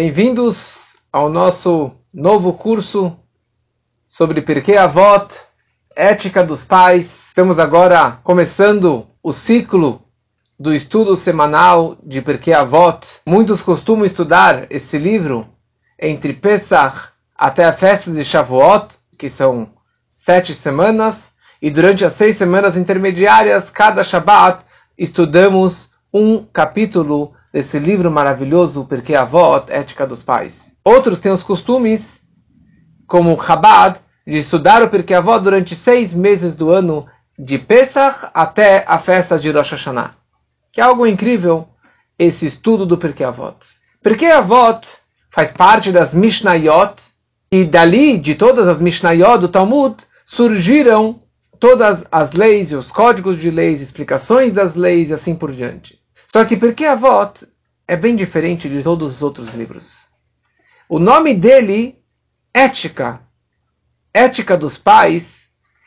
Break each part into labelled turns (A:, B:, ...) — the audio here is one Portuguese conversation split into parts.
A: Bem-vindos ao nosso novo curso sobre Pirkei Avot, Ética dos Pais. Estamos agora começando o ciclo do estudo semanal de Pirkei Avot. Muitos costumam estudar esse livro entre Pesach até a festa de Shavuot, que são sete semanas, e durante as seis semanas intermediárias, cada Shabbat, estudamos um capítulo desse livro maravilhoso, Porque Avot, Ética dos Pais. Outros têm os costumes, como Chabad, de estudar o Pirkei Avot durante seis meses do ano, de Pesach até a festa de Rosh Hashanah. Que é algo incrível, esse estudo do Pirkei Avot. Pirkei Avot faz parte das Mishnayot, e dali, de todas as Mishnayot do Talmud, surgiram todas as leis os códigos de leis, explicações das leis e assim por diante. Só que porque Avot é bem diferente de todos os outros livros. O nome dele, Ética, Ética dos Pais,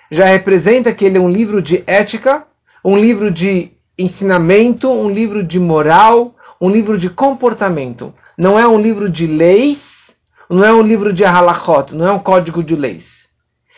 A: já representa que ele é um livro de ética, um livro de ensinamento, um livro de moral, um livro de comportamento. Não é um livro de leis, não é um livro de halachot, não é um código de leis.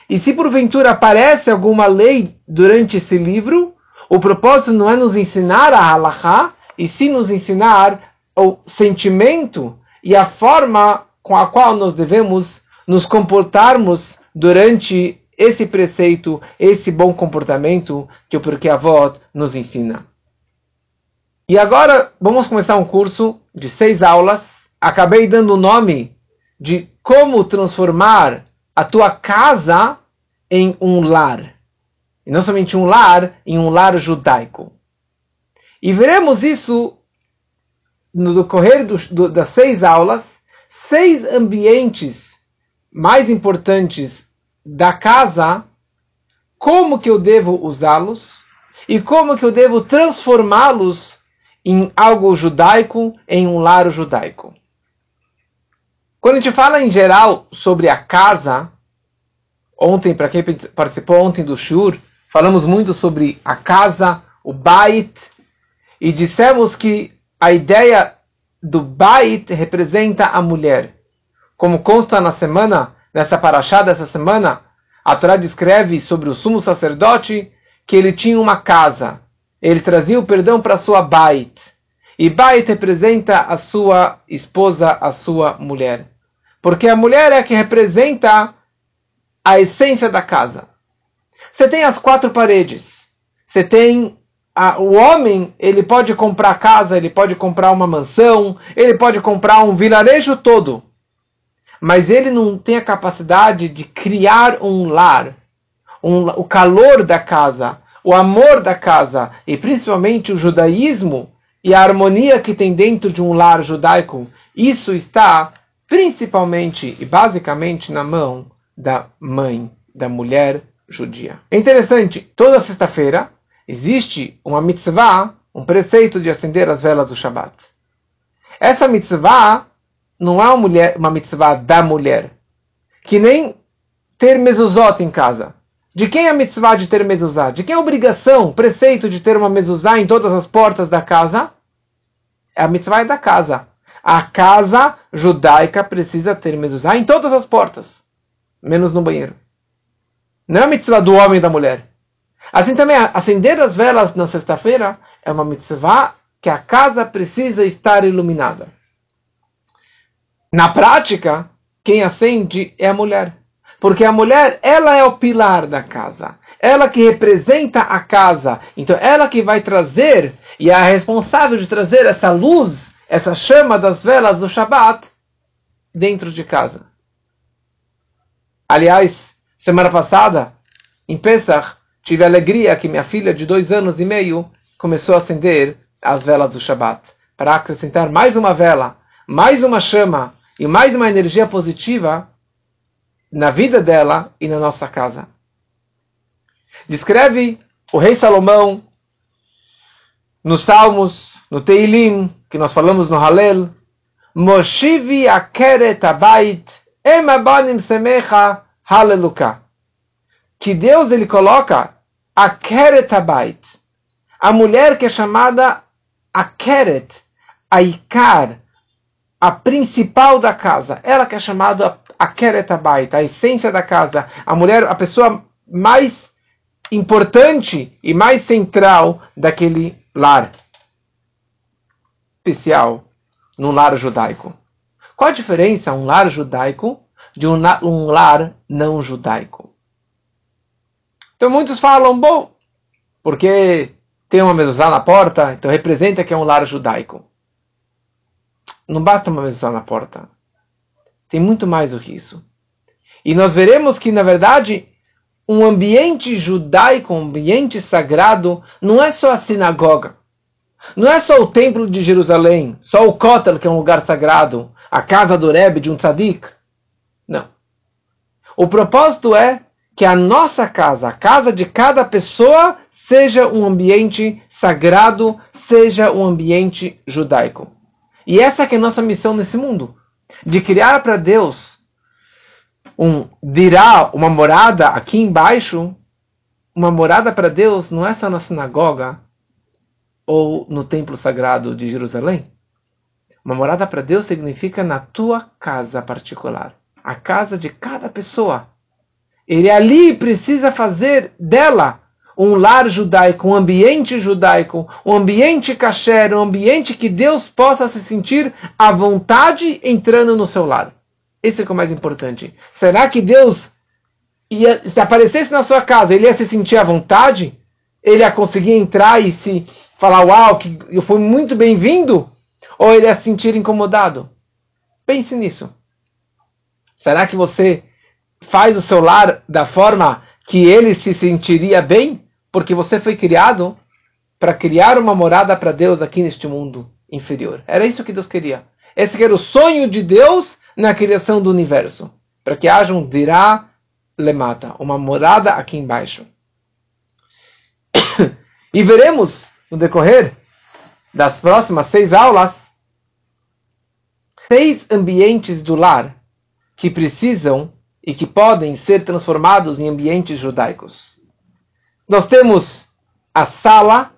A: E se porventura aparece alguma lei durante esse livro, o propósito não é nos ensinar a halakha, e sim nos ensinar o sentimento e a forma com a qual nós devemos nos comportarmos durante esse preceito, esse bom comportamento que o Porquê Avó nos ensina. E agora vamos começar um curso de seis aulas. Acabei dando o nome de como transformar a tua casa em um lar. E não somente um lar, em um lar judaico. E veremos isso no decorrer do, do, das seis aulas, seis ambientes mais importantes da casa, como que eu devo usá-los e como que eu devo transformá-los em algo judaico, em um lar judaico. Quando a gente fala em geral sobre a casa, Ontem, para quem participou ontem do Shur, falamos muito sobre a casa, o Bait, e dissemos que a ideia do Bait representa a mulher. Como consta na semana, nessa paraxá dessa semana, a Torá descreve sobre o sumo sacerdote que ele tinha uma casa. Ele trazia o perdão para sua Bait. E Bait representa a sua esposa, a sua mulher. Porque a mulher é a que representa a essência da casa. Você tem as quatro paredes. Você tem a, o homem, ele pode comprar casa, ele pode comprar uma mansão, ele pode comprar um vilarejo todo. Mas ele não tem a capacidade de criar um lar, um, o calor da casa, o amor da casa e principalmente o judaísmo e a harmonia que tem dentro de um lar judaico. Isso está principalmente e basicamente na mão da mãe, da mulher judia. É interessante, toda sexta-feira existe uma mitzvah, um preceito de acender as velas do Shabat. Essa mitzvah não é uma, mulher, uma mitzvah da mulher, que nem ter mezuzot em casa. De quem é a mitzvah de ter mezuzá? De quem é a obrigação, preceito de ter uma mezuzá em todas as portas da casa? É a mitzvah da casa. A casa judaica precisa ter mezuzá em todas as portas menos no banheiro. Não é a mitzvah do homem e da mulher. Assim também, acender as velas na sexta-feira é uma mitzvah que a casa precisa estar iluminada. Na prática, quem acende é a mulher. Porque a mulher, ela é o pilar da casa. Ela que representa a casa. Então, ela que vai trazer e é a responsável de trazer essa luz, essa chama das velas do Shabat dentro de casa. Aliás, semana passada, em Pesach, tive a alegria que minha filha de dois anos e meio começou a acender as velas do Shabat para acrescentar mais uma vela, mais uma chama e mais uma energia positiva na vida dela e na nossa casa. Descreve o rei Salomão nos Salmos, no Teilim, que nós falamos no Halel, Moshivi akeret abait emabanim semecha Haleluka. Que Deus ele coloca a Keretabait, a mulher que é chamada a Keret, a Ikar, a principal da casa, ela que é chamada a Keretabaita, a essência da casa, a mulher, a pessoa mais importante e mais central daquele lar especial num lar judaico. Qual a diferença um lar judaico de um, um lar não judaico? Então muitos falam, bom, porque tem uma mezuzá na porta, então representa que é um lar judaico. Não basta uma mezuzá na porta. Tem muito mais do que isso. E nós veremos que, na verdade, um ambiente judaico, um ambiente sagrado, não é só a sinagoga. Não é só o templo de Jerusalém, só o Kotel, que é um lugar sagrado, a casa do Rebbe de um tzadik. Não. O propósito é que a nossa casa, a casa de cada pessoa, seja um ambiente sagrado, seja um ambiente judaico. E essa que é a nossa missão nesse mundo, de criar para Deus um dirá uma morada aqui embaixo, uma morada para Deus não é só na sinagoga ou no templo sagrado de Jerusalém. Uma morada para Deus significa na tua casa particular, a casa de cada pessoa. Ele ali precisa fazer dela um lar judaico, um ambiente judaico, um ambiente kasher, um ambiente que Deus possa se sentir à vontade entrando no seu lar. Esse é o mais importante. Será que Deus, ia, se aparecesse na sua casa, ele ia se sentir à vontade? Ele ia conseguir entrar e se falar, uau, que eu fui muito bem-vindo? Ou ele ia se sentir incomodado? Pense nisso. Será que você faz o seu lar da forma que ele se sentiria bem? Porque você foi criado para criar uma morada para Deus aqui neste mundo inferior. Era isso que Deus queria. Esse era o sonho de Deus na criação do universo, para que haja um dirá lemata, uma morada aqui embaixo. e veremos no decorrer das próximas seis aulas seis ambientes do lar que precisam e que podem ser transformados em ambientes judaicos. Nós temos a sala,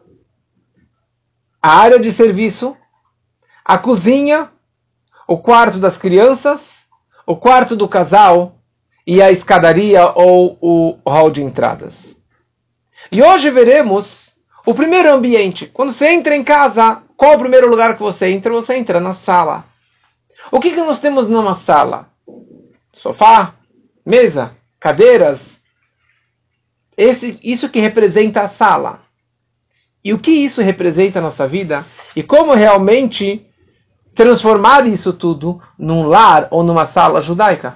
A: a área de serviço, a cozinha o quarto das crianças, o quarto do casal e a escadaria ou o hall de entradas. E hoje veremos o primeiro ambiente. Quando você entra em casa, qual é o primeiro lugar que você entra? Você entra na sala. O que, que nós temos numa sala? Sofá, mesa, cadeiras. Esse, isso que representa a sala. E o que isso representa na nossa vida? E como realmente transformar isso tudo num lar ou numa sala judaica.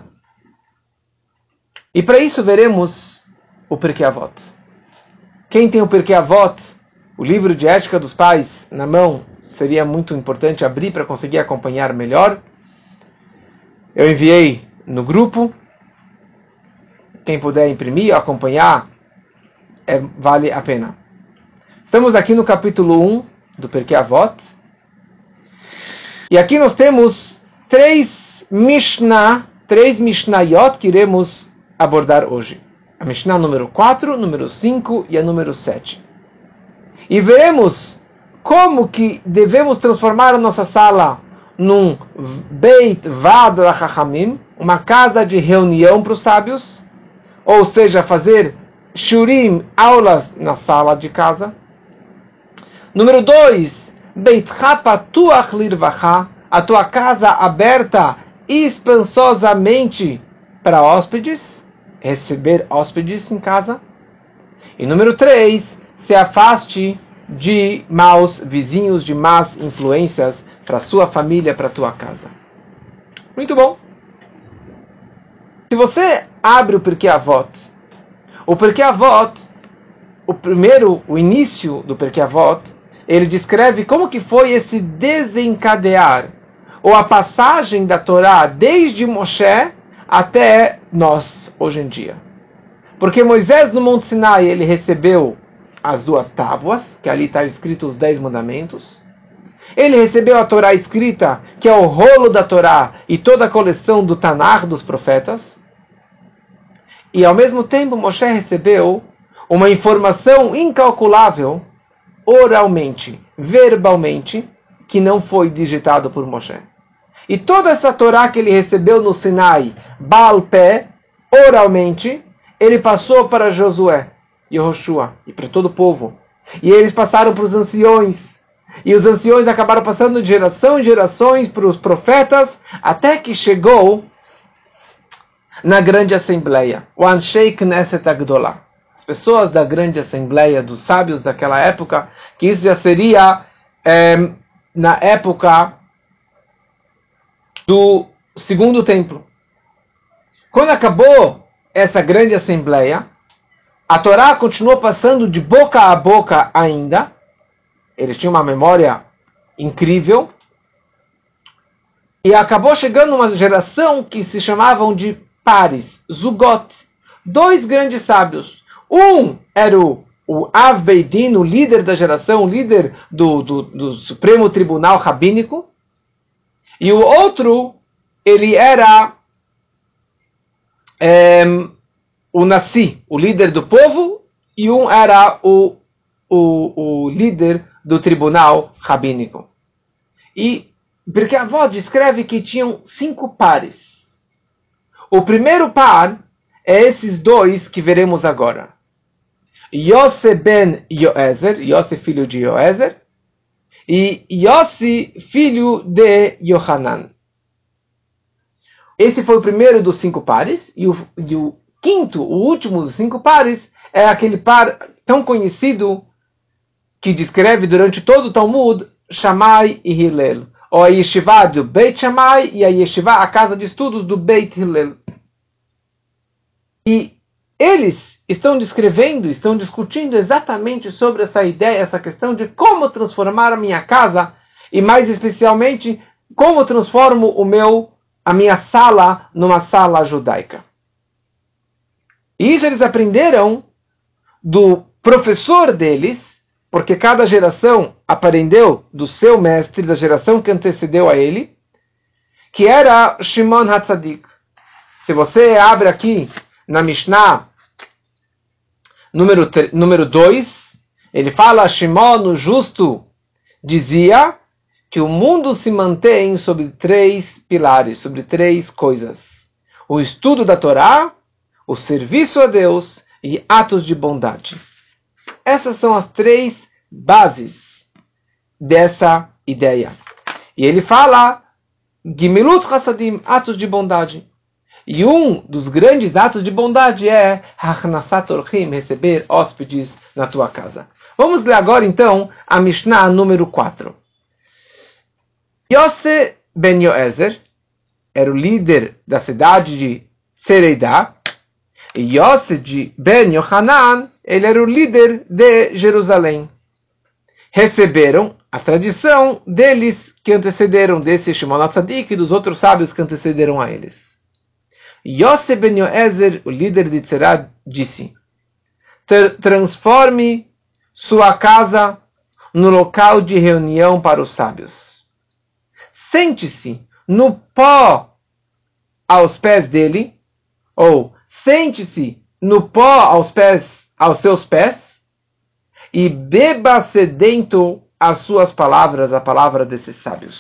A: E para isso veremos o Pirkei Avot. Quem tem o Pirkei Avot, o livro de ética dos pais, na mão, seria muito importante abrir para conseguir acompanhar melhor. Eu enviei no grupo. Quem puder imprimir, acompanhar, é, vale a pena. Estamos aqui no capítulo 1 do Pirkei Avot. E aqui nós temos três Mishnah, três Mishnayot que iremos abordar hoje. A Mishnah número 4, número 5 e a número 7. E veremos como que devemos transformar a nossa sala num Beit Vad Chachamim, uma casa de reunião para os sábios, ou seja, fazer shurim, aulas na sala de casa. Número 2, a tua casa aberta espansosamente para hóspedes, receber hóspedes em casa. E número 3, se afaste de maus vizinhos, de más influências para sua família, para tua casa. Muito bom. Se você abre o Porquê Avot, o Porquê Avot, o primeiro, o início do Porquê Avot, ele descreve como que foi esse desencadear, ou a passagem da Torá desde Moshe até nós, hoje em dia. Porque Moisés no Monte Sinai, ele recebeu as duas tábuas, que ali está escrito os dez mandamentos. Ele recebeu a Torá escrita, que é o rolo da Torá e toda a coleção do Tanar dos profetas. E ao mesmo tempo Moshe recebeu uma informação incalculável oralmente, verbalmente, que não foi digitado por Moshe. E toda essa Torá que ele recebeu no Sinai, Baal-Pé, oralmente, ele passou para Josué, Yehoshua, e para todo o povo. E eles passaram para os anciões. E os anciões acabaram passando de geração em gerações para os profetas, até que chegou na grande assembleia, o Anshei Knesset Agdolah. As pessoas da grande assembleia, dos sábios daquela época, que isso já seria é, na época do segundo templo. Quando acabou essa grande assembleia, a Torá continuou passando de boca a boca ainda. Eles tinham uma memória incrível. E acabou chegando uma geração que se chamavam de pares, Zugot. Dois grandes sábios. Um era o, o Av Beidin, o líder da geração, o líder do, do, do Supremo Tribunal Rabínico. E o outro, ele era é, o Nassi, o líder do povo, e um era o, o, o líder do tribunal rabínico. E porque a avó descreve que tinham cinco pares. O primeiro par é esses dois que veremos agora. Yossi ben Yoezer, Yossi filho de Yoezer, e Yossi, filho de Yohanan. Esse foi o primeiro dos cinco pares, e o, e o quinto, o último dos cinco pares, é aquele par tão conhecido que descreve durante todo o Talmud Shammai e Hillel, ou a Yeshiva do Beit Shammai e a Yeshiva, a casa de estudos do Beit Hillel. E eles estão descrevendo, estão discutindo exatamente sobre essa ideia, essa questão de como transformar a minha casa e mais especialmente como transformo o meu a minha sala numa sala judaica. E isso eles aprenderam do professor deles, porque cada geração aprendeu do seu mestre, da geração que antecedeu a ele, que era Shimon Hatzadik. Se você abre aqui na Mishnah número 2, número ele fala, Shimon, o justo, dizia que o mundo se mantém sobre três pilares, sobre três coisas. O estudo da Torá, o serviço a Deus e atos de bondade. Essas são as três bases dessa ideia. E ele fala, Gimilut Hassadim, atos de bondade. E um dos grandes atos de bondade é Hachnasat Orchim, receber hóspedes na tua casa. Vamos ler agora então a Mishnah número 4. Yose ben Yoezer era o líder da cidade de Sereidá. De ben Yohanan, ele era o líder de Jerusalém. Receberam a tradição deles que antecederam desse Shimon HaTzadik e dos outros sábios que antecederam a eles. Yosef ben Yoezer, o líder de Tzerá, disse: Transforme sua casa no local de reunião para os sábios. Sente-se no pó aos pés dele, ou sente-se no pó aos pés, aos seus pés, e beba sedento as suas palavras, a palavra desses sábios.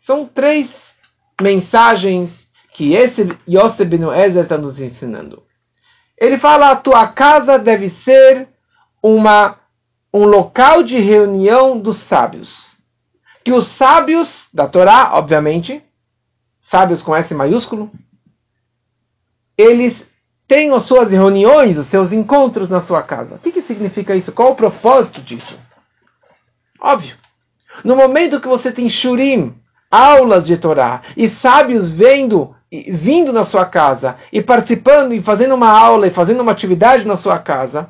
A: São três mensagens que esse Yosef Ben Ezer está nos ensinando. Ele fala: a tua casa deve ser uma, um local de reunião dos sábios. Que os sábios da Torá, obviamente, sábios com S maiúsculo, eles têm as suas reuniões, os seus encontros na sua casa. O que, que significa isso? Qual o propósito disso? Óbvio. No momento que você tem shurim, aulas de Torá, e sábios vendo vindo na sua casa e participando e fazendo uma aula e fazendo uma atividade na sua casa,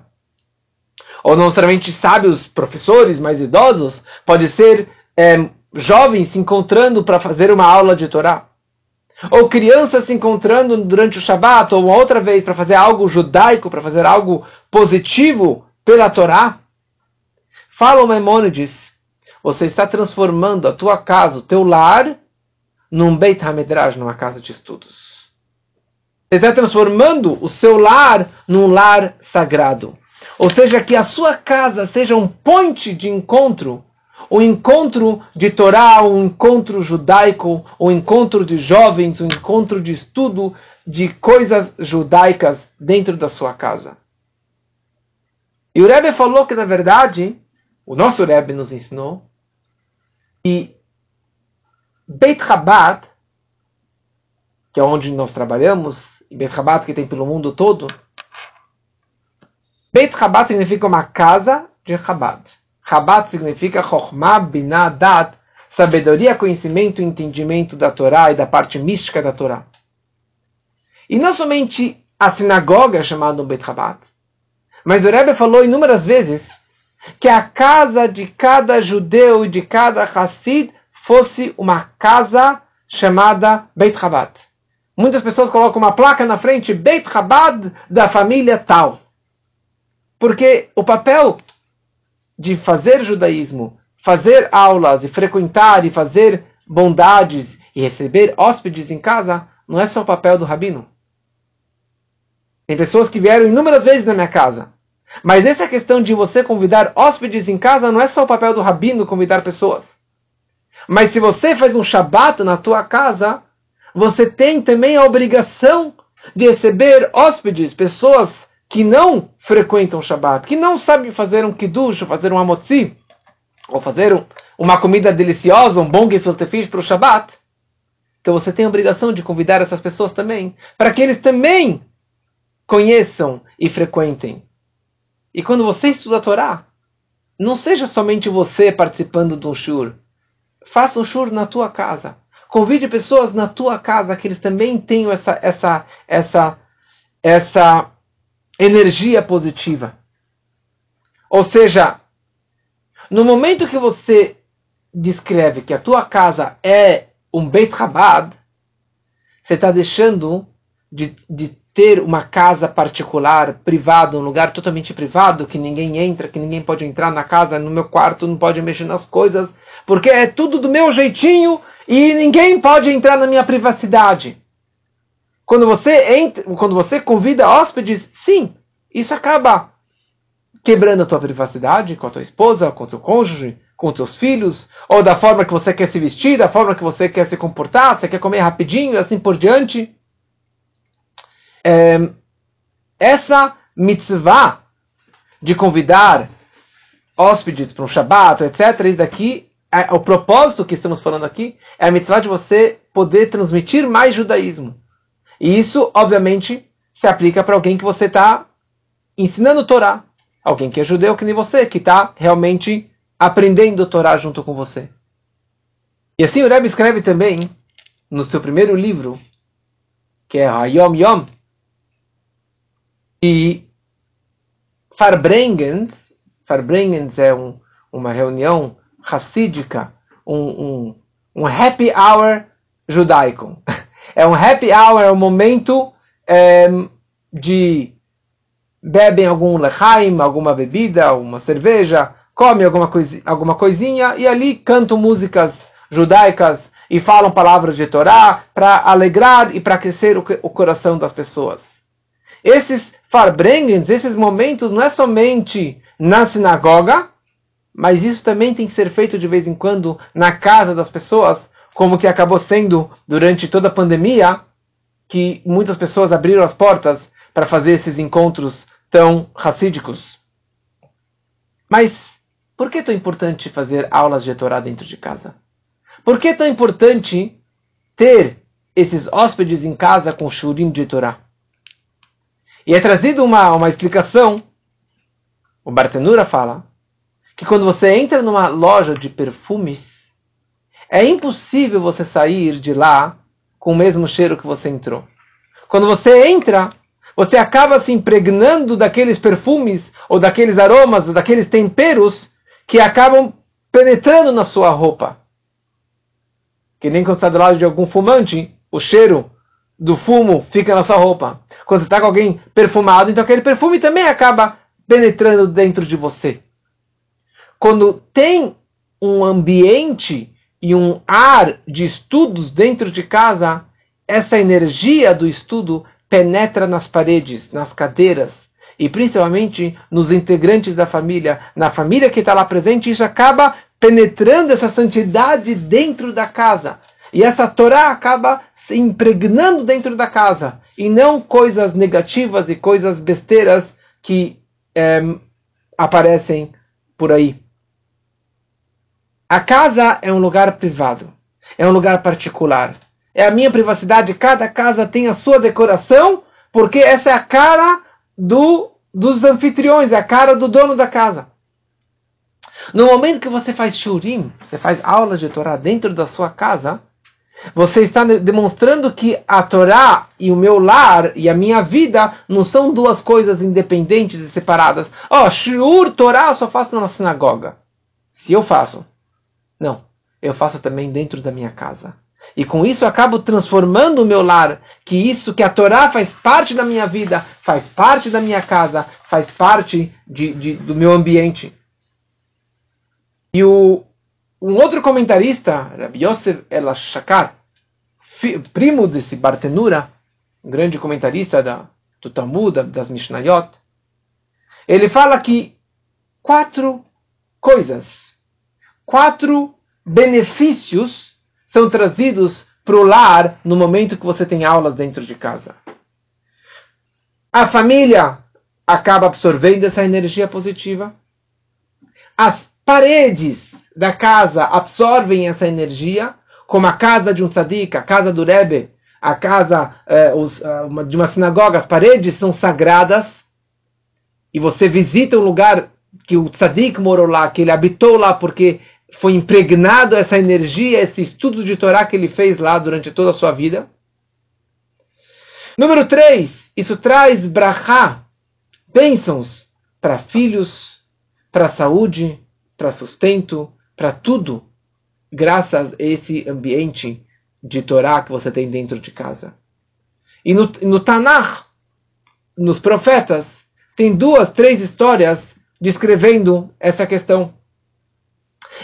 A: ou não necessariamente sábios professores mais idosos, pode ser é, jovens se encontrando para fazer uma aula de Torá, ou crianças se encontrando durante o Shabat ou uma outra vez para fazer algo judaico, para fazer algo positivo pela Torá. Fala o Maimônides, você está transformando a tua casa, o teu lar, num Beit HaMedrash, numa casa de estudos. Você está transformando o seu lar num lar sagrado. Ou seja, que a sua casa seja um ponte de encontro, um encontro de Torá, um encontro judaico, um encontro de jovens, um encontro de estudo de coisas judaicas dentro da sua casa. E o Rebbe falou que, na verdade, o nosso Rebbe nos ensinou que Beit Chabad, que é onde nós trabalhamos, e Beit Chabad que tem pelo mundo todo, Beit Chabad significa uma casa de Chabad. Chabad significa Chokhmah Binah Dat, sabedoria, conhecimento e entendimento da Torá e da parte mística da Torá. E não somente a sinagoga é chamada Beit Chabad, mas o Rebbe falou inúmeras vezes que a casa de cada judeu e de cada Hassid fosse uma casa chamada Beit Chabad. Muitas pessoas colocam uma placa na frente, Beit Chabad da família tal. Porque o papel de fazer judaísmo, fazer aulas e frequentar e fazer bondades e receber hóspedes em casa, não é só o papel do rabino. Tem pessoas que vieram inúmeras vezes na minha casa. Mas essa questão de você convidar hóspedes em casa não é só o papel do rabino convidar pessoas. Mas se você faz um shabat na tua casa, você tem também a obrigação de receber hóspedes, pessoas que não frequentam Shabbat, que não sabem fazer um kiddush, fazer um amotzi, ou fazer um, uma comida deliciosa, um bom gefilte para o Shabbat. Então você tem a obrigação de convidar essas pessoas também, para que eles também conheçam e frequentem. E quando você estuda a Torá, não seja somente você participando de um shur. Faça um shur na tua casa. Convide pessoas na tua casa que eles também tenham essa, essa, essa, essa energia positiva. Ou seja, no momento que você descreve que a tua casa é um Beit Chabad, você está deixando de, de ter uma casa particular, privada, um lugar totalmente privado, que ninguém entra, que ninguém pode entrar na casa, no meu quarto, não pode mexer nas coisas, porque é tudo do meu jeitinho e ninguém pode entrar na minha privacidade. Quando você entra, quando você convida hóspedes, sim, isso acaba quebrando a tua privacidade com a tua esposa, com o seu cônjuge, com os seus filhos, ou da forma que você quer se vestir, da forma que você quer se comportar, você quer comer rapidinho e assim por diante. É, essa mitzvah de convidar hóspedes para um Shabat, etc., isso daqui, é, o propósito que estamos falando aqui é a mitzvah de você poder transmitir mais judaísmo. E isso, obviamente, se aplica para alguém que você está ensinando Torá. Alguém que é judeu que nem você, que está realmente aprendendo Torá junto com você. E assim o Rebbe escreve também, no seu primeiro livro, que é Hayom Yom, e Farbrengens, Farbrengens é um, uma reunião racídica, um, um, um happy hour judaico. É um happy hour, é um momento é, de bebem algum lechaim, alguma bebida, alguma cerveja, comem alguma, alguma coisinha e ali cantam músicas judaicas e falam palavras de Torá para alegrar e para aquecer o, o, coração das pessoas. Esses farbrengens, esses momentos, não é somente na sinagoga, mas isso também tem que ser feito de vez em quando na casa das pessoas, como que acabou sendo durante toda a pandemia, que muitas pessoas abriram as portas para fazer esses encontros tão racídicos. Mas por que é tão importante fazer aulas de Torá dentro de casa? Por que é tão importante ter esses hóspedes em casa com shurim de Torá? E é trazido uma, uma explicação. O Bartenura fala que quando você entra numa loja de perfumes, é impossível você sair de lá com o mesmo cheiro que você entrou. Quando você entra, você acaba se impregnando daqueles perfumes, ou daqueles aromas, ou daqueles temperos que acabam penetrando na sua roupa. Que nem quando está do lado de algum fumante, o cheiro do fumo fica na sua roupa. Quando você está com alguém perfumado, então aquele perfume também acaba penetrando dentro de você. Quando tem um ambiente e um ar de estudos dentro de casa, essa energia do estudo penetra nas paredes, nas cadeiras e principalmente nos integrantes da família, na família que está lá presente, isso acaba penetrando essa santidade dentro da casa. E essa Torá acaba se impregnando dentro da casa. E não coisas negativas e coisas besteiras que é, aparecem por aí. A casa é um lugar privado, é um lugar particular. É a minha privacidade. Cada casa tem a sua decoração, porque essa é a cara do, dos anfitriões, é a cara do dono da casa. No momento que você faz shurim, você faz aulas de Torá dentro da sua casa, você está demonstrando que a Torá e o meu lar e a minha vida não são duas coisas independentes e separadas. Ó, oh, Shur Torá eu só faço na sinagoga. Se eu faço. Não. Eu faço também dentro da minha casa. E com isso eu acabo transformando o meu lar, que isso, que a Torá faz parte da minha vida, faz parte da minha casa, faz parte de, de, do meu ambiente. E o, um outro comentarista, Rabbi Yosef El Shakar, primo desse Bartenura, um grande comentarista da, do Talmud, das Mishnayot, ele fala que quatro coisas, quatro benefícios são trazidos para o lar no momento que você tem aulas dentro de casa. A família acaba absorvendo essa energia positiva. As paredes da casa absorvem essa energia, como a casa de um tzadik, a casa do Rebbe, a casa eh, os, uh, de uma sinagoga, as paredes são sagradas, e você visita um lugar que o tzadik morou lá, que ele habitou lá porque foi impregnado essa energia, esse estudo de Torá que ele fez lá durante toda a sua vida. Número 3, isso traz brachá, bênçãos para filhos, para saúde, para sustento, para tudo, graças a esse ambiente de Torá que você tem dentro de casa. E no, no Tanakh, nos profetas, tem duas, três histórias descrevendo essa questão.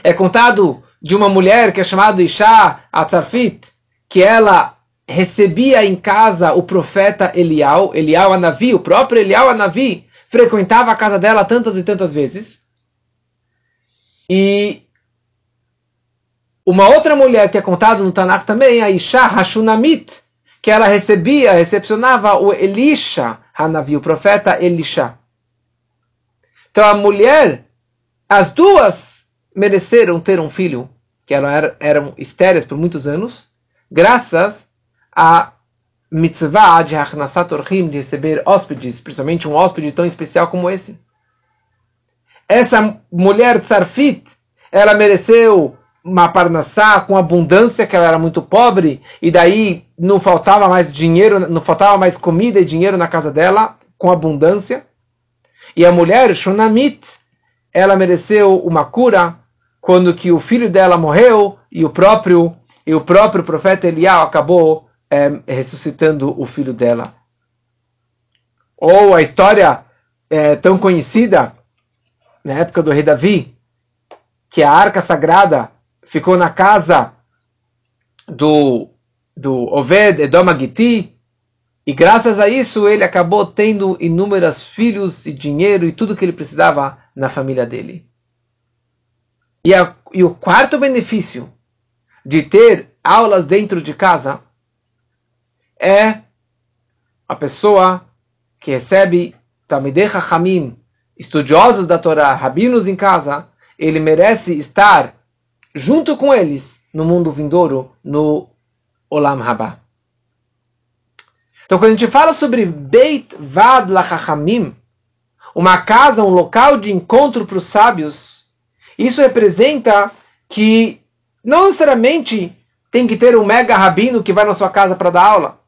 A: É contado de uma mulher que é chamada Isha Atzafit, que ela recebia em casa o profeta Elial, Elial Anavi, o próprio Elial Anavi, frequentava a casa dela tantas e tantas vezes. E uma outra mulher que é contada no Tanakh também, a Isha Hashunamit, que ela recebia, recepcionava o Elisha Hanavi, o profeta Elisha. Então a mulher, as duas mereceram ter um filho, que eram, eram estéreis por muitos anos, graças a mitzvah de Hachnasat Orhim, de receber hóspedes, principalmente um hóspede tão especial como esse. Essa mulher Tsarfit, ela mereceu uma parnassá com abundância, que ela era muito pobre, e daí não faltava mais dinheiro, não faltava mais comida e dinheiro na casa dela, com abundância. E a mulher, Shunamit, ela mereceu uma cura quando que o filho dela morreu e o próprio e o próprio profeta Elial acabou é, ressuscitando o filho dela. Ou a história é, tão conhecida na época do rei Davi, que a arca sagrada ficou na casa do, do Oved Edom Agiti, e graças a isso ele acabou tendo inúmeros filhos e dinheiro e tudo que ele precisava na família dele. E, a, e o quarto benefício de ter aulas dentro de casa é a pessoa que recebe Talmidei Chachamim, estudiosos da Torá, rabinos em casa, ele merece estar junto com eles no mundo vindouro, no Olam Haba. Então, quando a gente fala sobre Beit Vad Lachachamim, uma casa, um local de encontro para os sábios, isso representa que não necessariamente tem que ter um mega rabino que vai na sua casa para dar aula.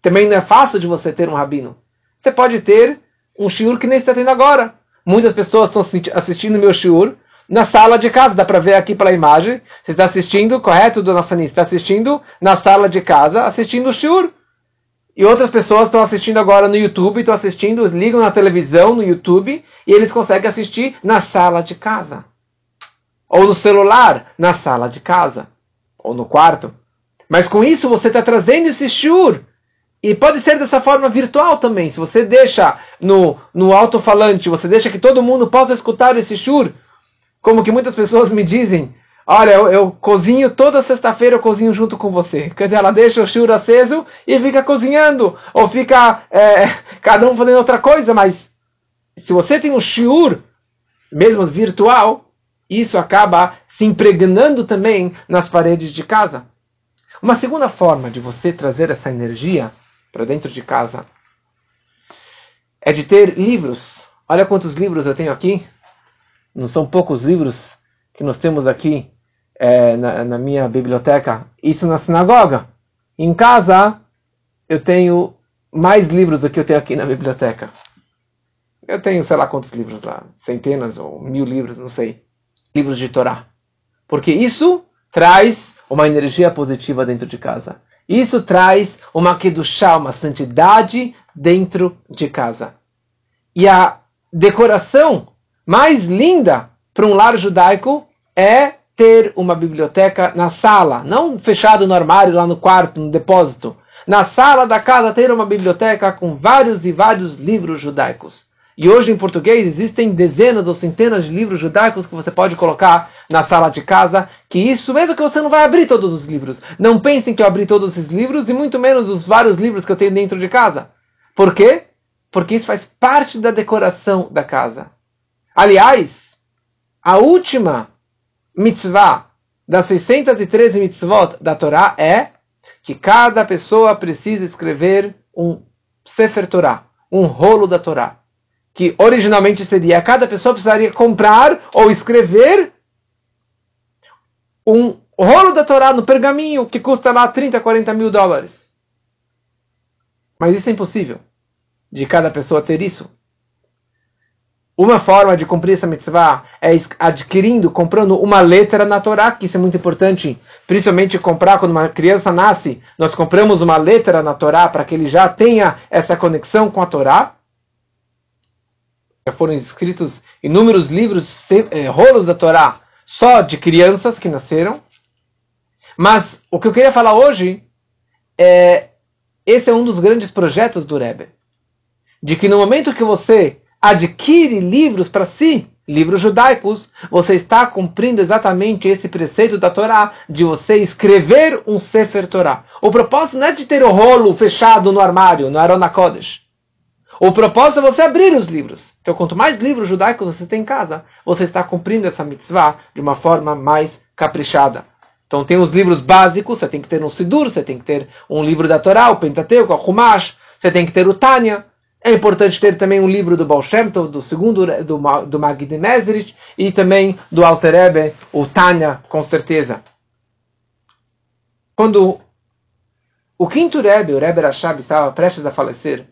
A: Também não é fácil de você ter um rabino. Você pode ter um shiur que nem está tendo agora. Muitas pessoas estão assistindo meu shiur na sala de casa. Dá para ver aqui pela imagem. Você está assistindo, correto, dona Fanny? Está assistindo na sala de casa, assistindo o shiur. E outras pessoas estão assistindo agora no YouTube, estão assistindo, ligam na televisão, no YouTube, e eles conseguem assistir na sala de casa. Ou no celular, na sala de casa. Ou no quarto. Mas com isso você está trazendo esse shur. E pode ser dessa forma virtual também. Se você deixa no, no alto-falante, você deixa que todo mundo possa escutar esse shur Como que muitas pessoas me dizem, olha, eu, eu cozinho toda sexta-feira, eu cozinho junto com você. Quer dizer, ela deixa o churro aceso e fica cozinhando. Ou fica é, cada um fazendo outra coisa, mas se você tem um shiur, mesmo virtual, isso acaba se impregnando também nas paredes de casa. Uma segunda forma de você trazer essa energia para dentro de casa é de ter livros. Olha quantos livros eu tenho aqui. Não são poucos livros que nós temos aqui é, na, na minha biblioteca. Isso na sinagoga. Em casa, eu tenho mais livros do que eu tenho aqui na biblioteca. Eu tenho, sei lá quantos livros lá, centenas ou mil livros, não sei. Livros de Torá. Porque isso traz uma energia positiva dentro de casa. Isso traz uma kedushá, uma santidade dentro de casa. E a decoração mais linda para um lar judaico é ter uma biblioteca na sala, não fechado no armário, lá no quarto, no depósito. Na sala da casa ter uma biblioteca com vários e vários livros judaicos. E hoje em português existem dezenas ou centenas de livros judaicos que você pode colocar na sala de casa, que isso mesmo que você não vai abrir todos os livros. Não pensem que eu abri todos esses livros e muito menos os vários livros que eu tenho dentro de casa. Por quê? Porque isso faz parte da decoração da casa. Aliás, a última mitzvah das 613 mitzvot da Torá é que cada pessoa precisa escrever um Sefer Torá, um rolo da Torá que originalmente seria cada pessoa precisaria comprar ou escrever um rolo da Torá no pergaminho que custa lá 30, 40 mil dólares. Mas isso é impossível de cada pessoa ter isso. Uma forma de cumprir essa mitzvah é adquirindo, comprando uma letra na Torá, que isso é muito importante, principalmente comprar quando uma criança nasce, nós compramos uma letra na Torá para que ele já tenha essa conexão com a Torá. Já foram escritos inúmeros livros, eh, rolos da Torá, só de crianças que nasceram. Mas o que eu queria falar hoje é esse é um dos grandes projetos do Rebbe. De que no momento que você adquire livros para si, livros judaicos, você está cumprindo exatamente esse preceito da Torá de você escrever um Sefer Torá. O propósito não é de ter o rolo fechado no armário, no Arona Kodesh. O propósito é você abrir os livros. Então, quanto mais livros judaicos você tem em casa, você está cumprindo essa mitzvah de uma forma mais caprichada. Então, tem os livros básicos, você tem que ter um Sidur, você tem que ter um livro da Torá, o Pentateuco, o Humash, você tem que ter o Tânia. É importante ter também um livro do Baal Shem Tov, do segundo, do, do e também do Alter Rebbe, o Tânia, com certeza. Quando o quinto Rebbe, o Rebbe Rashab, estava prestes a falecer,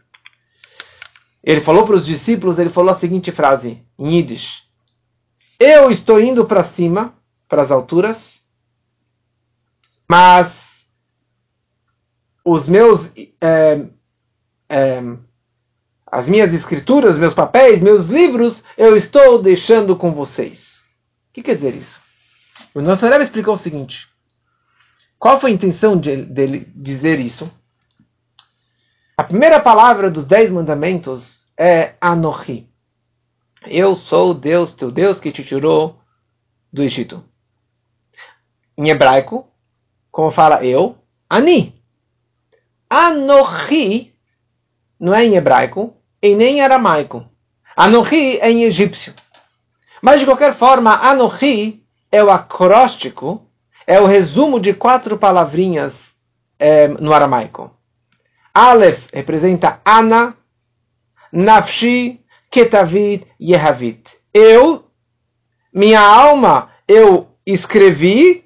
A: ele falou para os discípulos, ele falou a seguinte frase, em Yiddish. Eu estou indo para cima, para as alturas, mas os meus, é, é, as minhas escrituras, meus papéis, meus livros, eu estou deixando com vocês. O que quer dizer isso? O nosso Rebbe explicou o seguinte. Qual foi a intenção dele dizer isso? A primeira palavra dos dez mandamentos é Anohi. Eu sou Deus, teu Deus que te tirou do Egito. Em hebraico, como fala eu, Ani. Anohi não é em hebraico e nem em aramaico. Anohi é em egípcio. Mas de qualquer forma, Anohi é o acróstico, é o resumo de quatro palavrinhas é, no aramaico. Aleph representa Ana, Nafshi Ketavit Yehavit. Eu, minha alma, eu escrevi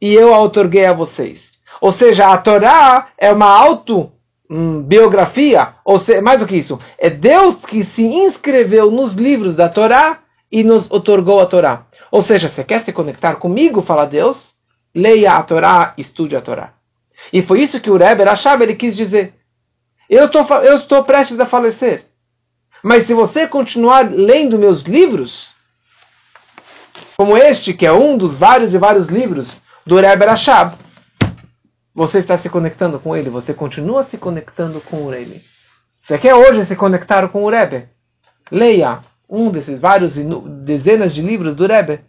A: e eu outorguei a vocês. Ou seja, a Torá é uma autobiografia, ou seja, mais do que isso, é Deus que se inscreveu nos livros da Torá e nos otorgou a Torá. Ou seja, você quer se conectar comigo, fala Deus, leia a Torá, estude a Torá. E foi isso que o Rebbe Rashab ele quis dizer. Eu, tô, estou prestes a falecer. Mas se você continuar lendo meus livros, como este, que é um dos vários e vários livros do Rebbe Rashab, você está se conectando com ele, você continua se conectando com ele. Você quer hoje se conectar com o Rebbe? Leia um desses vários dezenas de livros do Rebbe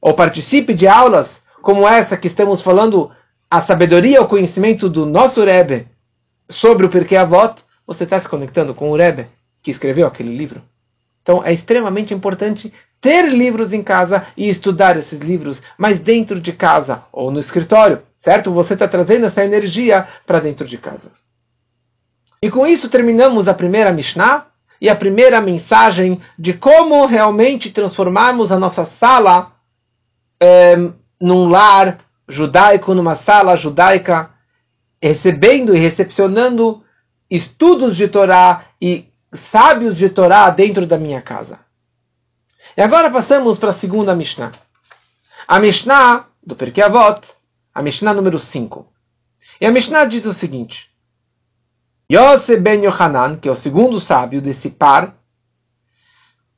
A: ou participe de aulas como essa que estamos falando, a sabedoria, o conhecimento do nosso Rebbe sobre o Pirkei Avot, você está se conectando com o Rebbe que escreveu aquele livro. Então é extremamente importante ter livros em casa e estudar esses livros, mas dentro de casa ou no escritório, certo? Você está trazendo essa energia para dentro de casa. E com isso terminamos a primeira Mishnah e a primeira mensagem de como realmente transformarmos a nossa sala é, num lar judaico, numa sala judaica, recebendo e recepcionando estudos de Torá e sábios de Torá dentro da minha casa. E agora passamos para a segunda Mishnah. A Mishnah do Perkei Avot, a Mishnah número 5. E a Mishnah diz o seguinte: Yosef ben Yohanan, que é o segundo sábio desse par,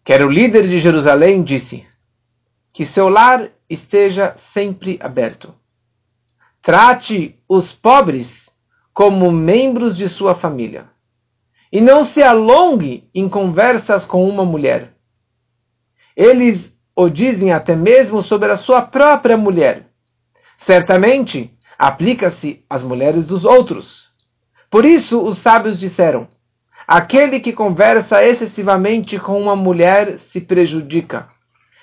A: que era o líder de Jerusalém, disse que seu lar esteja sempre aberto. Trate os pobres como membros de sua família. E não se alongue em conversas com uma mulher. Eles o dizem até mesmo sobre a sua própria mulher. Certamente aplica-se às mulheres dos outros. Por isso os sábios disseram: Aquele que conversa excessivamente com uma mulher se prejudica,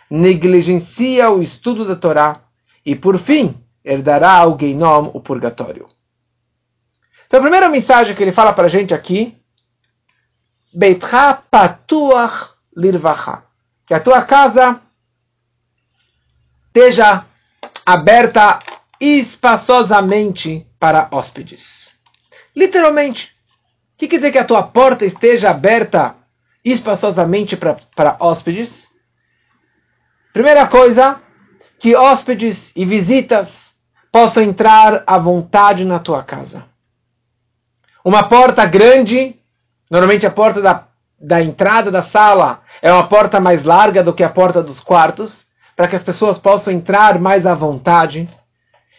A: negligencia o estudo da Torá e, por fim, herdará ao Geinom o purgatório. Então a primeira mensagem que ele fala para a gente aqui, Beitcha patuach lirvacha, que a tua casa esteja aberta espaçosamente para hóspedes. Literalmente. O que quer dizer que a tua porta esteja aberta espaçosamente para hóspedes? Primeira coisa, que hóspedes e visitas possam entrar à vontade na tua casa. Uma porta grande, normalmente a porta da, da entrada da sala é uma porta mais larga do que a porta dos quartos, para que as pessoas possam entrar mais à vontade.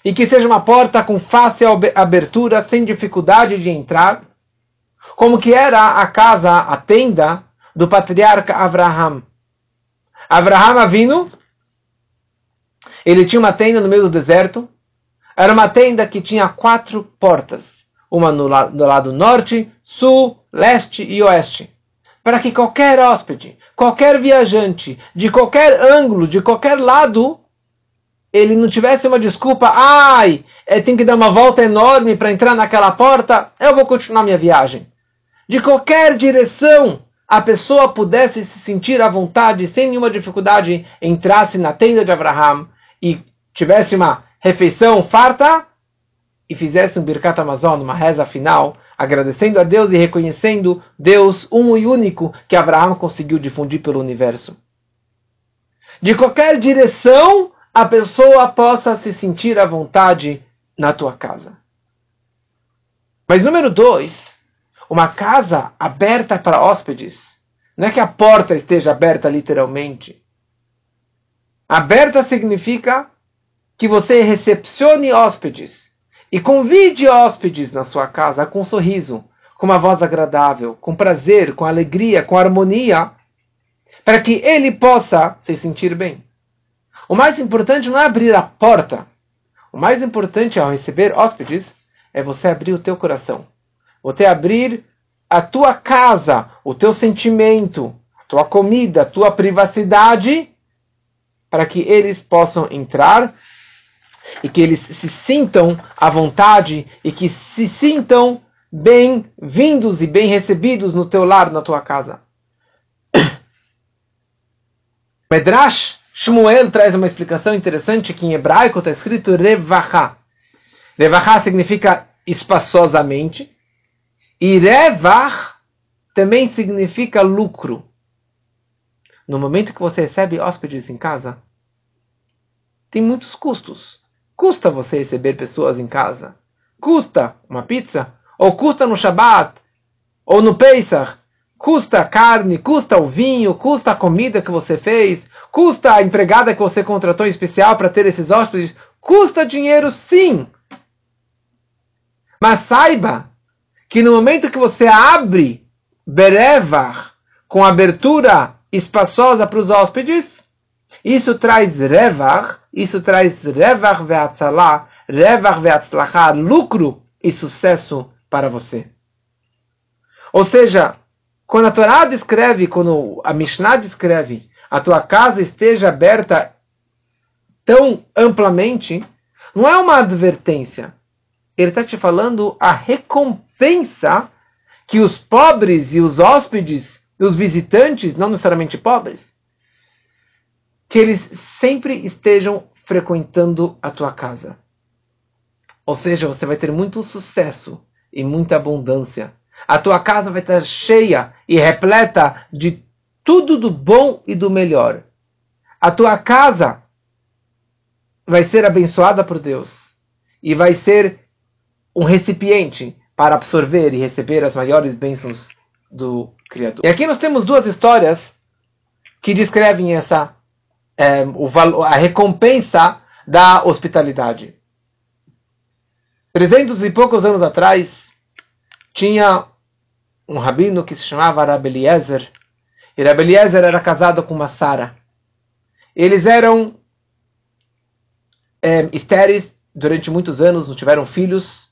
A: E que seja uma porta com fácil abertura, sem dificuldade de entrar. Como que era a casa, a tenda do patriarca Abraham. Abraham Avino, ele tinha uma tenda no meio do deserto, era uma tenda que tinha quatro portas, uma no, la no lado norte, sul, leste e oeste, para que qualquer hóspede, qualquer viajante, de qualquer ângulo, de qualquer lado, ele não tivesse uma desculpa, ai, tem que dar uma volta enorme para entrar naquela porta, eu vou continuar minha viagem. De qualquer direção, a pessoa pudesse se sentir à vontade, sem nenhuma dificuldade, entrasse na tenda de Abraham e tivesse uma refeição farta e fizesse um Birkat Amazon, uma reza final, agradecendo a Deus e reconhecendo Deus um e único que Abraão conseguiu difundir pelo universo. De qualquer direção, a pessoa possa se sentir à vontade na tua casa. Mas número dois, uma casa aberta para hóspedes. Não é que a porta esteja aberta literalmente. Aberta significa que você recepcione hóspedes e convide hóspedes na sua casa com um sorriso, com uma voz agradável, com prazer, com alegria, com harmonia, para que ele possa se sentir bem. O mais importante não é abrir a porta. O mais importante ao receber hóspedes é você abrir o teu coração. Você abrir a tua casa, o teu sentimento, a tua comida, a tua privacidade, para que eles possam entrar e que eles se sintam à vontade e que se sintam bem-vindos e bem recebidos no teu lar, na tua casa. Medrash Shmuel traz uma explicação interessante que em hebraico está escrito Revacha. Revacha significa espaçosamente e Revach também significa lucro. No momento que você recebe hóspedes em casa, tem muitos custos. Custa você receber pessoas em casa? Custa uma pizza? Ou custa no Shabat? Ou no Pesach? Custa a carne? Custa o vinho? Custa a comida que você fez? Custa a empregada que você contratou especial para ter esses hóspedes? Custa dinheiro sim! Mas saiba que no momento que você abre Berevar com abertura espaçosa para os hóspedes, Isso traz revach, isso traz revach ve'atzalá, revach ve'atzlachá, lucro e sucesso para você. Ou seja, quando a Torá descreve, quando a Mishnah descreve, a tua casa esteja aberta tão amplamente, não é uma advertência. Ele está te falando a recompensa que os pobres e os hóspedes, os visitantes, não necessariamente pobres, que eles sempre estejam frequentando a tua casa. Ou seja, você vai ter muito sucesso e muita abundância. A tua casa vai estar cheia e repleta de tudo do bom e do melhor. A tua casa vai ser abençoada por Deus e vai ser um recipiente para absorver e receber as maiores bênçãos do Criador. E aqui nós temos duas histórias que descrevem essa é, o, a recompensa da hospitalidade. Trezentos e poucos anos atrás, tinha um rabino que se chamava Rabeliezer. E Rabeliezer era casado com uma Sara. Eles eram é, estéreis durante muitos anos, não tiveram filhos.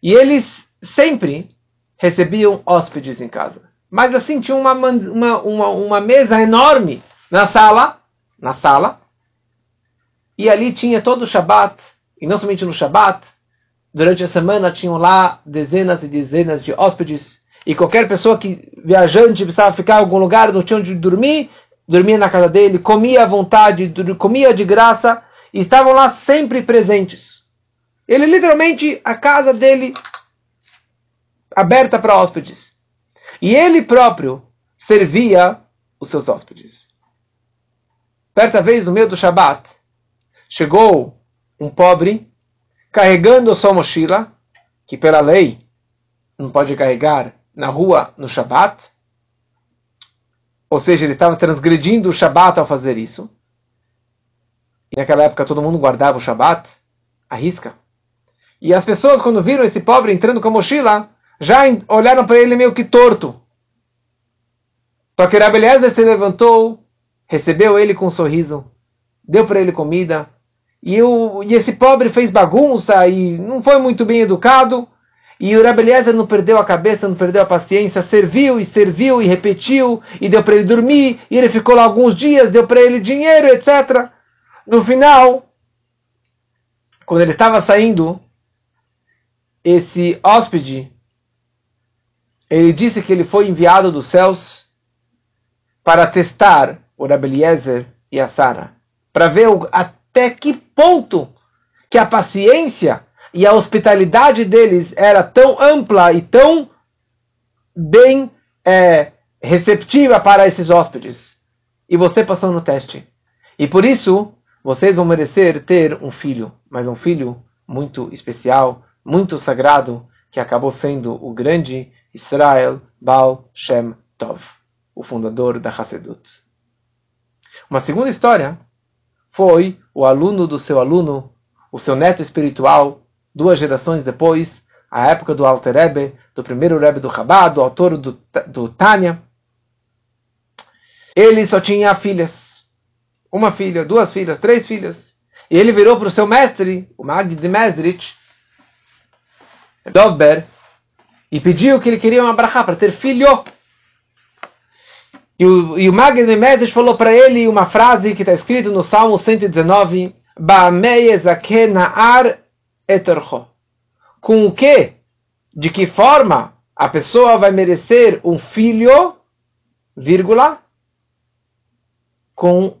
A: E eles sempre recebiam hóspedes em casa. Mas assim, tinha uma, uma, uma, uma mesa enorme na sala, na sala, e ali tinha todo o Shabat, e não somente no Shabat, durante a semana tinham lá dezenas e dezenas de hóspedes, e qualquer pessoa que viajante precisava ficar em algum lugar, não tinha onde dormir, dormia na casa dele, comia à vontade, comia de graça, e estavam lá sempre presentes. Ele literalmente, a casa dele aberta para hóspedes. E ele próprio servia os seus hóspedes. Certa vez, no meio do Shabat, chegou um pobre carregando sua mochila, que pela lei não pode carregar na rua no Shabat. Ou seja, ele estava transgredindo o Shabat ao fazer isso. E naquela época todo mundo guardava o Shabat, a risca. E as pessoas, quando viram esse pobre entrando com a mochila, já olharam para ele meio que torto. Só que Rabbi Eliezer se levantou recebeu ele com um sorriso, deu para ele comida, e, o, e esse pobre fez bagunça e não foi muito bem educado, e o Rebbe não perdeu a cabeça, não perdeu a paciência, serviu e serviu e repetiu, e deu para ele dormir, e ele ficou lá alguns dias, deu para ele dinheiro, etc. No final, quando ele estava saindo, esse hóspede, ele disse que ele foi enviado dos céus para testar o Rabeliezer e a Sara, para ver até que ponto que a paciência e a hospitalidade deles era tão ampla e tão bem é, receptiva para esses hóspedes. E você passou no teste. E por isso, vocês vão merecer ter um filho, mas um filho muito especial, muito sagrado, que acabou sendo o grande Israel Baal Shem Tov, o fundador da Hassedut. Uma segunda história foi o aluno do seu aluno, o seu neto espiritual, duas gerações depois, a época do Alter Rebbe, do primeiro Rebbe do Chabad, do autor do, do Tânia. Ele só tinha filhas. Uma filha, duas filhas, três filhas. E ele virou para o seu mestre, o Magd de Mesrich, Dovber, e pediu que ele queria uma brachá para ter filho. E o, e o Medes falou para ele uma frase que está escrito no Salmo 119: Com o que? De que forma a pessoa vai merecer um filho, vírgula, com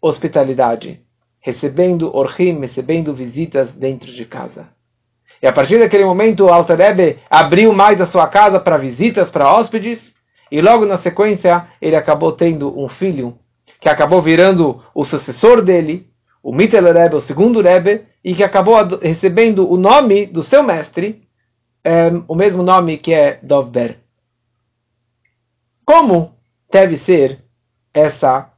A: hospitalidade, recebendo orhim, recebendo visitas dentro de casa. E a partir daquele momento, o Alter abriu mais a sua casa para visitas, para hóspedes, e logo na sequência, ele acabou tendo um filho, que acabou virando o sucessor dele, o Mittel Rebbe, o segundo Rebbe, e que acabou recebendo o nome do seu mestre, é, o mesmo nome que é Dovber. Como deve ser essa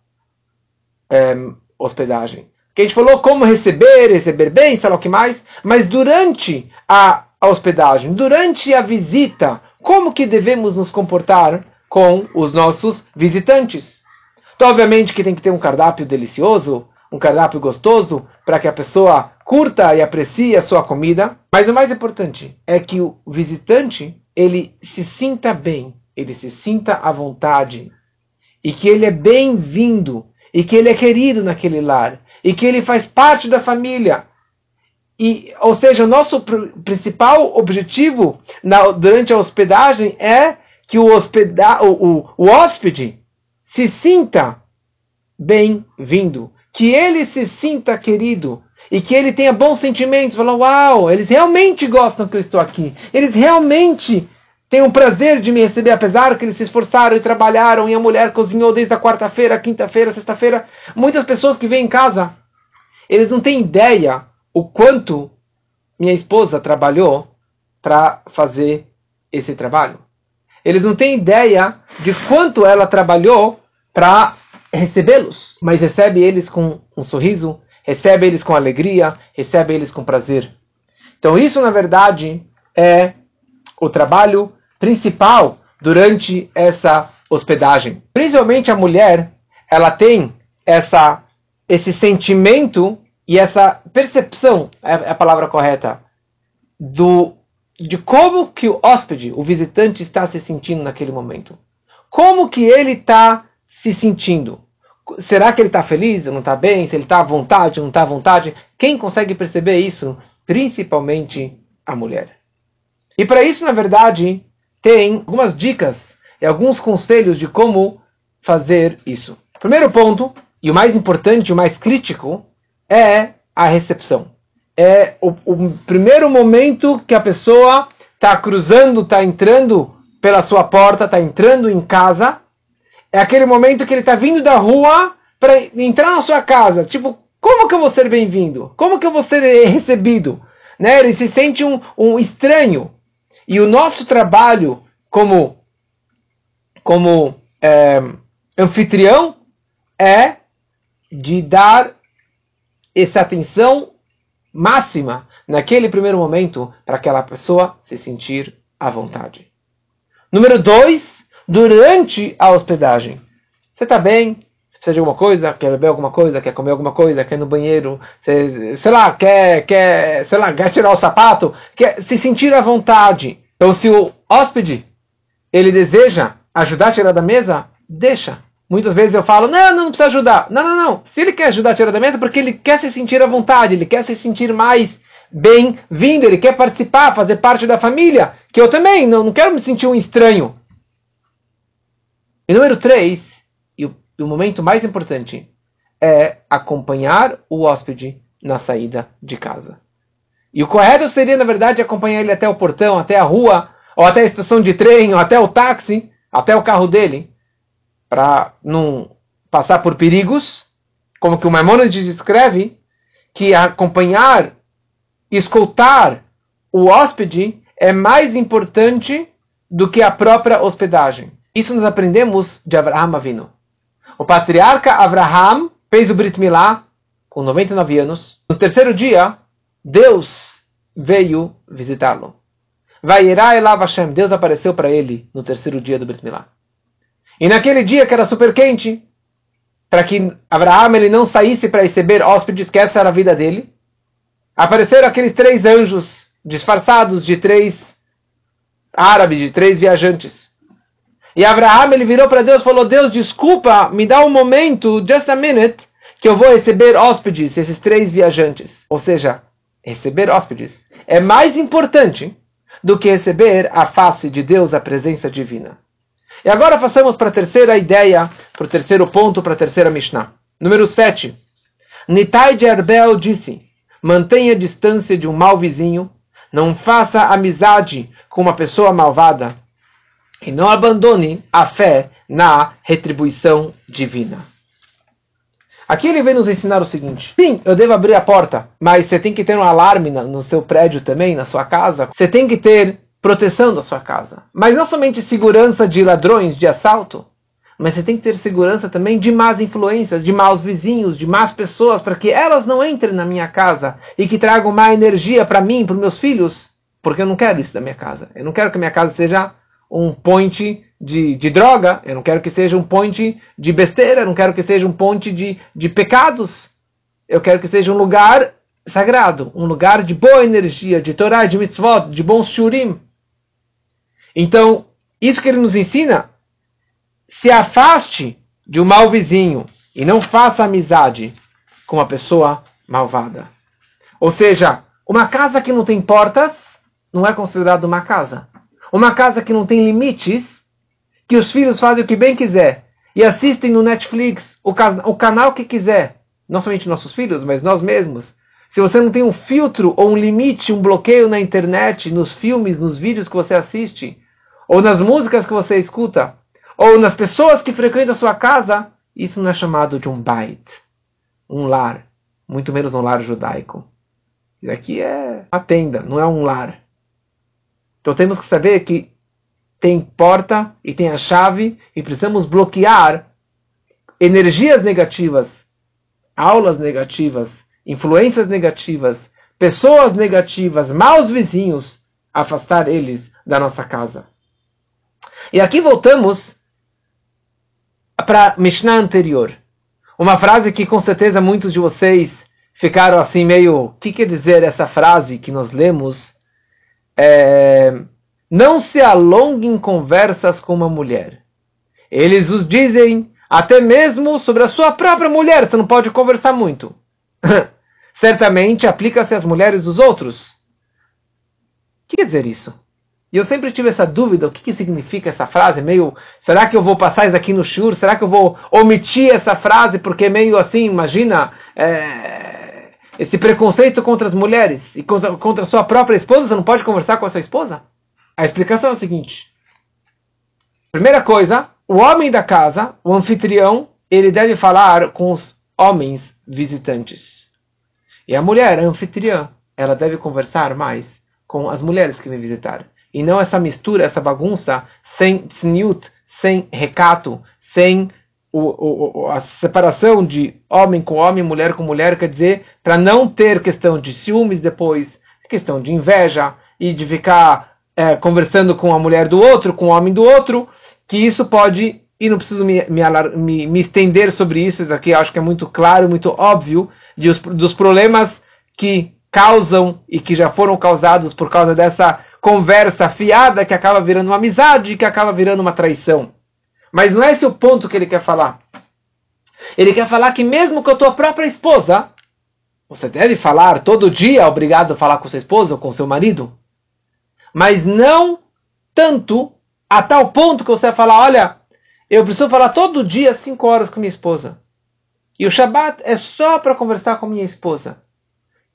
A: é, hospedagem? Que a gente falou como receber, receber bem, sei lá o que mais, mas durante a, a hospedagem, durante a visita, como que devemos nos comportar com os nossos visitantes. Então, obviamente que tem que ter um cardápio delicioso, um cardápio gostoso, para que a pessoa curta e aprecie a sua comida. Mas o mais importante é que o visitante ele se sinta bem, ele se sinta à vontade e que ele é bem-vindo e que ele é querido naquele lar e que ele faz parte da família. E, ou seja, o nosso pr principal objetivo na, durante a hospedagem é que o, hospeda o, o, o hóspede se sinta bem-vindo, que ele se sinta querido e que ele tenha bons sentimentos. Fala, uau, eles realmente gostam que eu estou aqui. Eles realmente têm o prazer de me receber, apesar que eles se esforçaram e trabalharam e a mulher cozinhou desde a quarta-feira, quinta-feira, sexta-feira. Muitas pessoas que vêm em casa, eles não têm ideia o quanto minha esposa trabalhou para fazer esse trabalho. Eles não têm ideia de quanto ela trabalhou para recebê-los, mas recebe eles com um sorriso, recebe eles com alegria, recebe eles com prazer. Então isso, na verdade, é o trabalho principal durante essa hospedagem. Principalmente a mulher, ela tem essa esse sentimento e essa percepção, é a palavra correta, do de como que o hóspede, o visitante está se sentindo naquele momento. Como que ele está se sentindo? Será que ele está feliz, não está bem? Se ele está à vontade, não está à vontade? Quem consegue perceber isso? Principalmente a mulher. E para isso, na verdade, tem algumas dicas e alguns conselhos de como fazer isso. Primeiro ponto, e o mais importante, o mais crítico, é a recepção. É o, o primeiro momento que a pessoa está cruzando, está entrando pela sua porta, está entrando em casa é aquele momento que ele está vindo da rua para entrar na sua casa. Tipo, como que eu vou ser bem-vindo? Como que eu vou ser recebido? Né? Ele se sente um, um estranho. E o nosso trabalho como, como é, anfitrião é de dar essa atenção máxima naquele primeiro momento para aquela pessoa se sentir à vontade. Número dois, durante a hospedagem. Você está bem? Você precisa de alguma coisa? Quer beber alguma coisa? Quer comer alguma coisa? Quer ir no banheiro? Você, sei lá, quer, quer, sei lá, quer tirar o sapato? Quer se sentir à vontade. Então, se o hóspede ele deseja ajudar a tirar da mesa, deixa. Muitas vezes eu falo, não, não, não precisa ajudar. Não, não, não. Se ele quer ajudar a tirar da mesa, porque ele quer se sentir à vontade, ele quer se sentir mais bem-vindo, ele quer participar, fazer parte da família. Que eu também não, não quero me sentir um estranho. E número três, e o, o momento mais importante, é acompanhar o hóspede na saída de casa. E o correto seria, na verdade, acompanhar ele até o portão, até a rua, ou até a estação de trem, ou até o táxi, até o carro dele, para não passar por perigos, como que o Maimonides descreve, que acompanhar, escutar o hóspede é mais importante do que a própria hospedagem. Isso nós aprendemos de Abraham Avinu. O patriarca Abraham fez o Brit Milá com 99 anos. No terceiro dia, Deus veio visitá-lo. Elav Hashem. Deus apareceu para ele no terceiro dia do Brit Milá. E naquele dia que era super quente, para que Abraham ele não saísse para receber hóspedes, que essa era a vida dele, apareceram aqueles três anjos disfarçados de três árabes, de três viajantes. E Abraham ele virou para Deus e falou: Deus, desculpa, me dá um momento, just a minute, que eu vou receber hóspedes, esses três viajantes. Ou seja, receber hóspedes é mais importante do que receber a face de Deus, a presença divina. E agora passamos para a terceira ideia, para o terceiro ponto, para a terceira Mishnah. Número 7. Nitai de Arbel disse: mantenha a distância de um mau vizinho, não faça amizade com uma pessoa malvada, e não abandone a fé na retribuição divina. Aqui ele vem nos ensinar o seguinte: sim, eu devo abrir a porta, mas você tem que ter um alarme no seu prédio também, na sua casa. Você tem que ter proteção da sua casa. Mas não somente segurança de ladrões, de assalto, mas você tem que ter segurança também de más influências, de maus vizinhos, de más pessoas, para que elas não entrem na minha casa e que tragam má energia para mim, para meus filhos, porque eu não quero isso da minha casa. Eu não quero que a minha casa seja um point de, de droga, eu não quero que seja um ponte de besteira, eu não quero que seja um ponte de, de pecados. Eu quero que seja um lugar sagrado, um lugar de boa energia, de Torá, de mitzvot, de bons shurim. Então, isso que ele nos ensina, se afaste de um mau vizinho e não faça amizade com uma pessoa malvada. Ou seja, uma casa que não tem portas não é considerada uma casa. Uma casa que não tem limites, que os filhos fazem o que bem quiser e assistem no Netflix o, o canal que quiser, não somente nossos filhos, mas nós mesmos. Se você não tem um filtro ou um limite, um bloqueio na internet, nos filmes, nos vídeos que você assiste, ou nas músicas que você escuta, ou nas pessoas que frequentam a sua casa, isso não é chamado de um bait, um lar, muito menos um lar judaico. Isso aqui é uma tenda, não é um lar. Então temos que saber que tem porta e tem a chave e precisamos bloquear energias negativas, aulas negativas, influências negativas, pessoas negativas, maus vizinhos, afastar eles da nossa casa. E aqui voltamos para Mishnah anterior. Uma frase que com certeza muitos de vocês ficaram assim meio. O que quer dizer essa frase que nós lemos? É, não se alongue em conversas com uma mulher. Eles os dizem até mesmo sobre a sua própria mulher. Você não pode conversar muito. Certamente aplica-se às mulheres dos outros. O que quer dizer isso? E eu sempre tive essa dúvida, o que, que significa essa frase? Meio, será que eu vou passar isso aqui no shur? Será que eu vou omitir essa frase? Porque meio assim, imagina, é, esse preconceito contra as mulheres e contra, contra a sua própria esposa, você não pode conversar com a sua esposa? A explicação é a seguinte. Primeira coisa, o homem da casa, o anfitrião, ele deve falar com os homens visitantes. E a mulher, a anfitriã, ela deve conversar mais com as mulheres que vêm visitar. E não essa mistura, essa bagunça, sem tzniut, sem recato, sem o, o, a separação de homem com homem, mulher com mulher, quer dizer, para não ter questão de ciúmes depois, questão de inveja e de ficar é, conversando com a mulher do outro, com o homem do outro, que isso pode, e não preciso me, me, me estender sobre isso, isso aqui acho que é muito claro, muito óbvio, de os, dos problemas que causam e que já foram causados por causa dessa conversa fiada que acaba virando uma amizade, que acaba virando uma traição. Mas não é esse o ponto que ele quer falar. Ele quer falar que mesmo com a tua própria esposa, você deve falar todo dia, obrigado a falar com sua esposa ou com seu marido, mas não tanto a tal ponto que você vai falar, olha, eu preciso falar todo dia cinco horas com minha esposa. E o Shabat é só para conversar com minha esposa.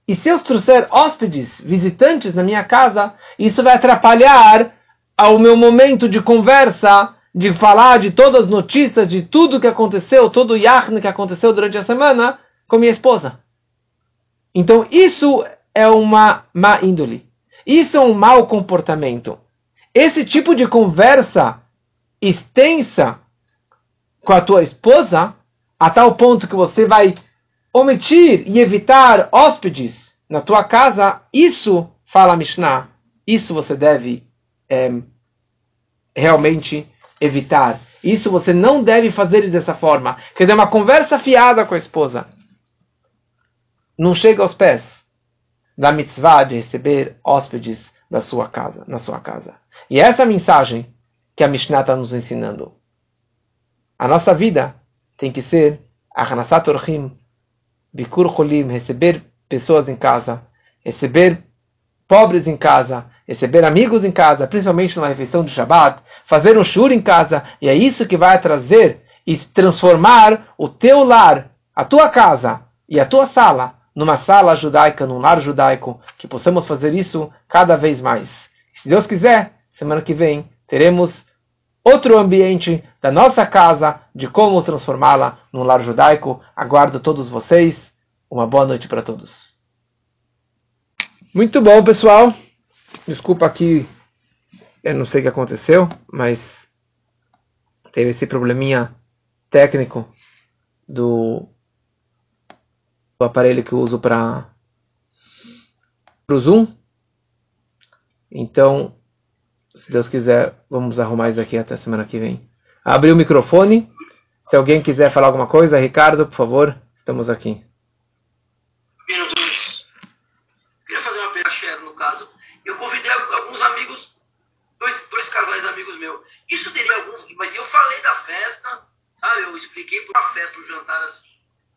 A: E se eu trouxer hóspedes, visitantes na minha casa, isso vai atrapalhar ao meu momento de conversa, de falar de todas as notícias, de tudo que aconteceu, todo o yachne que aconteceu durante a semana com minha esposa. Então isso é uma má índole. Isso é um mau comportamento. Esse tipo de conversa extensa com a tua esposa, a tal ponto que você vai omitir e evitar hóspedes na tua casa, isso, fala a Mishnah, isso você deve é, realmente evitar. Isso você não deve fazer dessa forma. Quer dizer, uma conversa fiada com a esposa. Não chega aos pés da mitzvah de receber hóspedes da sua casa, na sua casa. E essa é a mensagem que a Mishnah está nos ensinando. A nossa vida tem que ser a Hanasat Orchim, Bikur Cholim, receber pessoas em casa, receber pobres em casa, receber amigos em casa, principalmente numa refeição de Shabbat, fazer um shur em casa, e é isso que vai trazer e transformar o teu lar, a tua casa e a tua sala numa sala judaica, num lar judaico, que possamos fazer isso cada vez mais. Se Deus quiser, semana que vem teremos outro ambiente da nossa casa, de como transformá-la num lar judaico. Aguardo todos vocês. Uma boa noite para todos. Muito bom, pessoal. Desculpa aqui, eu não sei o que aconteceu, mas teve esse probleminha técnico do, do aparelho que eu uso para o Zoom. Então, se Deus quiser, vamos arrumar isso aqui até semana que vem. Abrir o microfone. Se alguém quiser falar alguma coisa, Ricardo, por favor, estamos aqui.
B: Minutos. Queria fazer uma pergunta, no caso. Eu convidei alguns amigos, dois, dois casais amigos meus. Isso teria algum. Mas eu falei da festa, sabe? Eu expliquei para a festa, o jantar assim.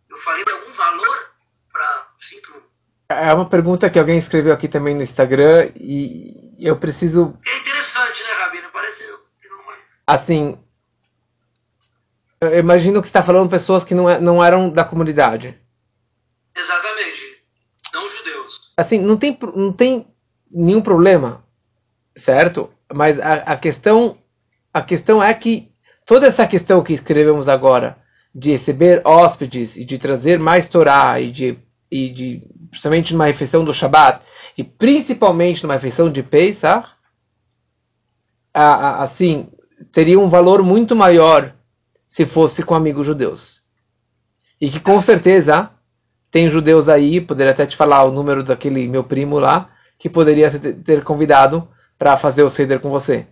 B: Eu falei de algum valor para. Sim, pro...
A: É uma pergunta que alguém escreveu aqui também no Instagram e eu preciso.
B: É interessante, né, Rabino? Parece que não é.
A: Assim, eu imagino que está falando pessoas que não, é, não eram da comunidade.
B: Exatamente. Não judeus.
A: Assim, não tem, não tem nenhum problema, certo? Mas a, a questão a questão é que toda essa questão que escrevemos agora de receber hóspedes e de trazer mais Torá e de, e de principalmente numa refeição do Shabat e principalmente numa refeição de Pesach, assim, teria um valor muito maior se fosse com amigos judeus. E que com certeza tem judeus aí, poderia até te falar o número daquele meu primo lá, que poderia ter convidado para fazer o ceder com você.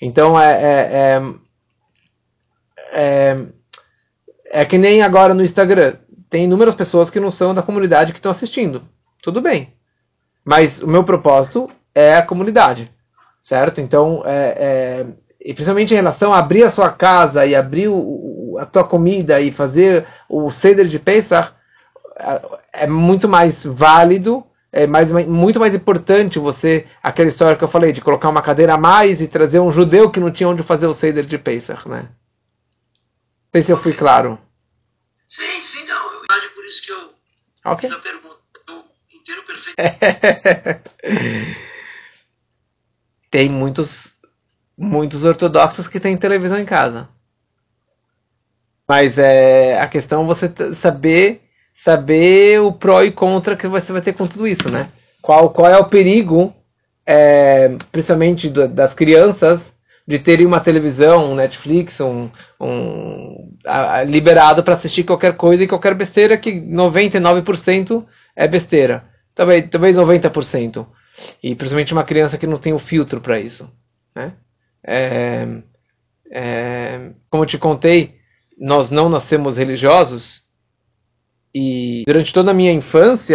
A: Então é, é, é, é, é que nem agora no Instagram. Tem inúmeras pessoas que não são da comunidade que estão assistindo. Tudo bem. Mas o meu propósito é a comunidade. Certo? Então, é, é, e principalmente em relação a abrir a sua casa e abrir o, a tua comida e fazer o ceder de Pesach, é, muito mais válido, é mais, muito mais importante você, aquela história que eu falei, de colocar uma cadeira a mais e trazer um judeu que não tinha onde fazer o ceder de Pesach, né? Não sei se eu fui claro.
B: Sim, sim, não. É por isso que eu okay. fiz a pergunta. Eu inteiro perfeito.
A: Tem muitos muitos ortodoxos que têm televisão em casa. Mas é, a questão é você saber saber o pró e contra que você vai ter com tudo isso, né? Qual, qual é o perigo, é, principalmente do, das crianças, de terem uma televisão, um Netflix, um, um a, a, liberado para assistir qualquer coisa e qualquer besteira que 99% é besteira. Talvez, talvez 90%. E principalmente uma criança que não tem o filtro para isso. Né? É, é, como te contei, nós não nascemos religiosos e durante toda a minha infância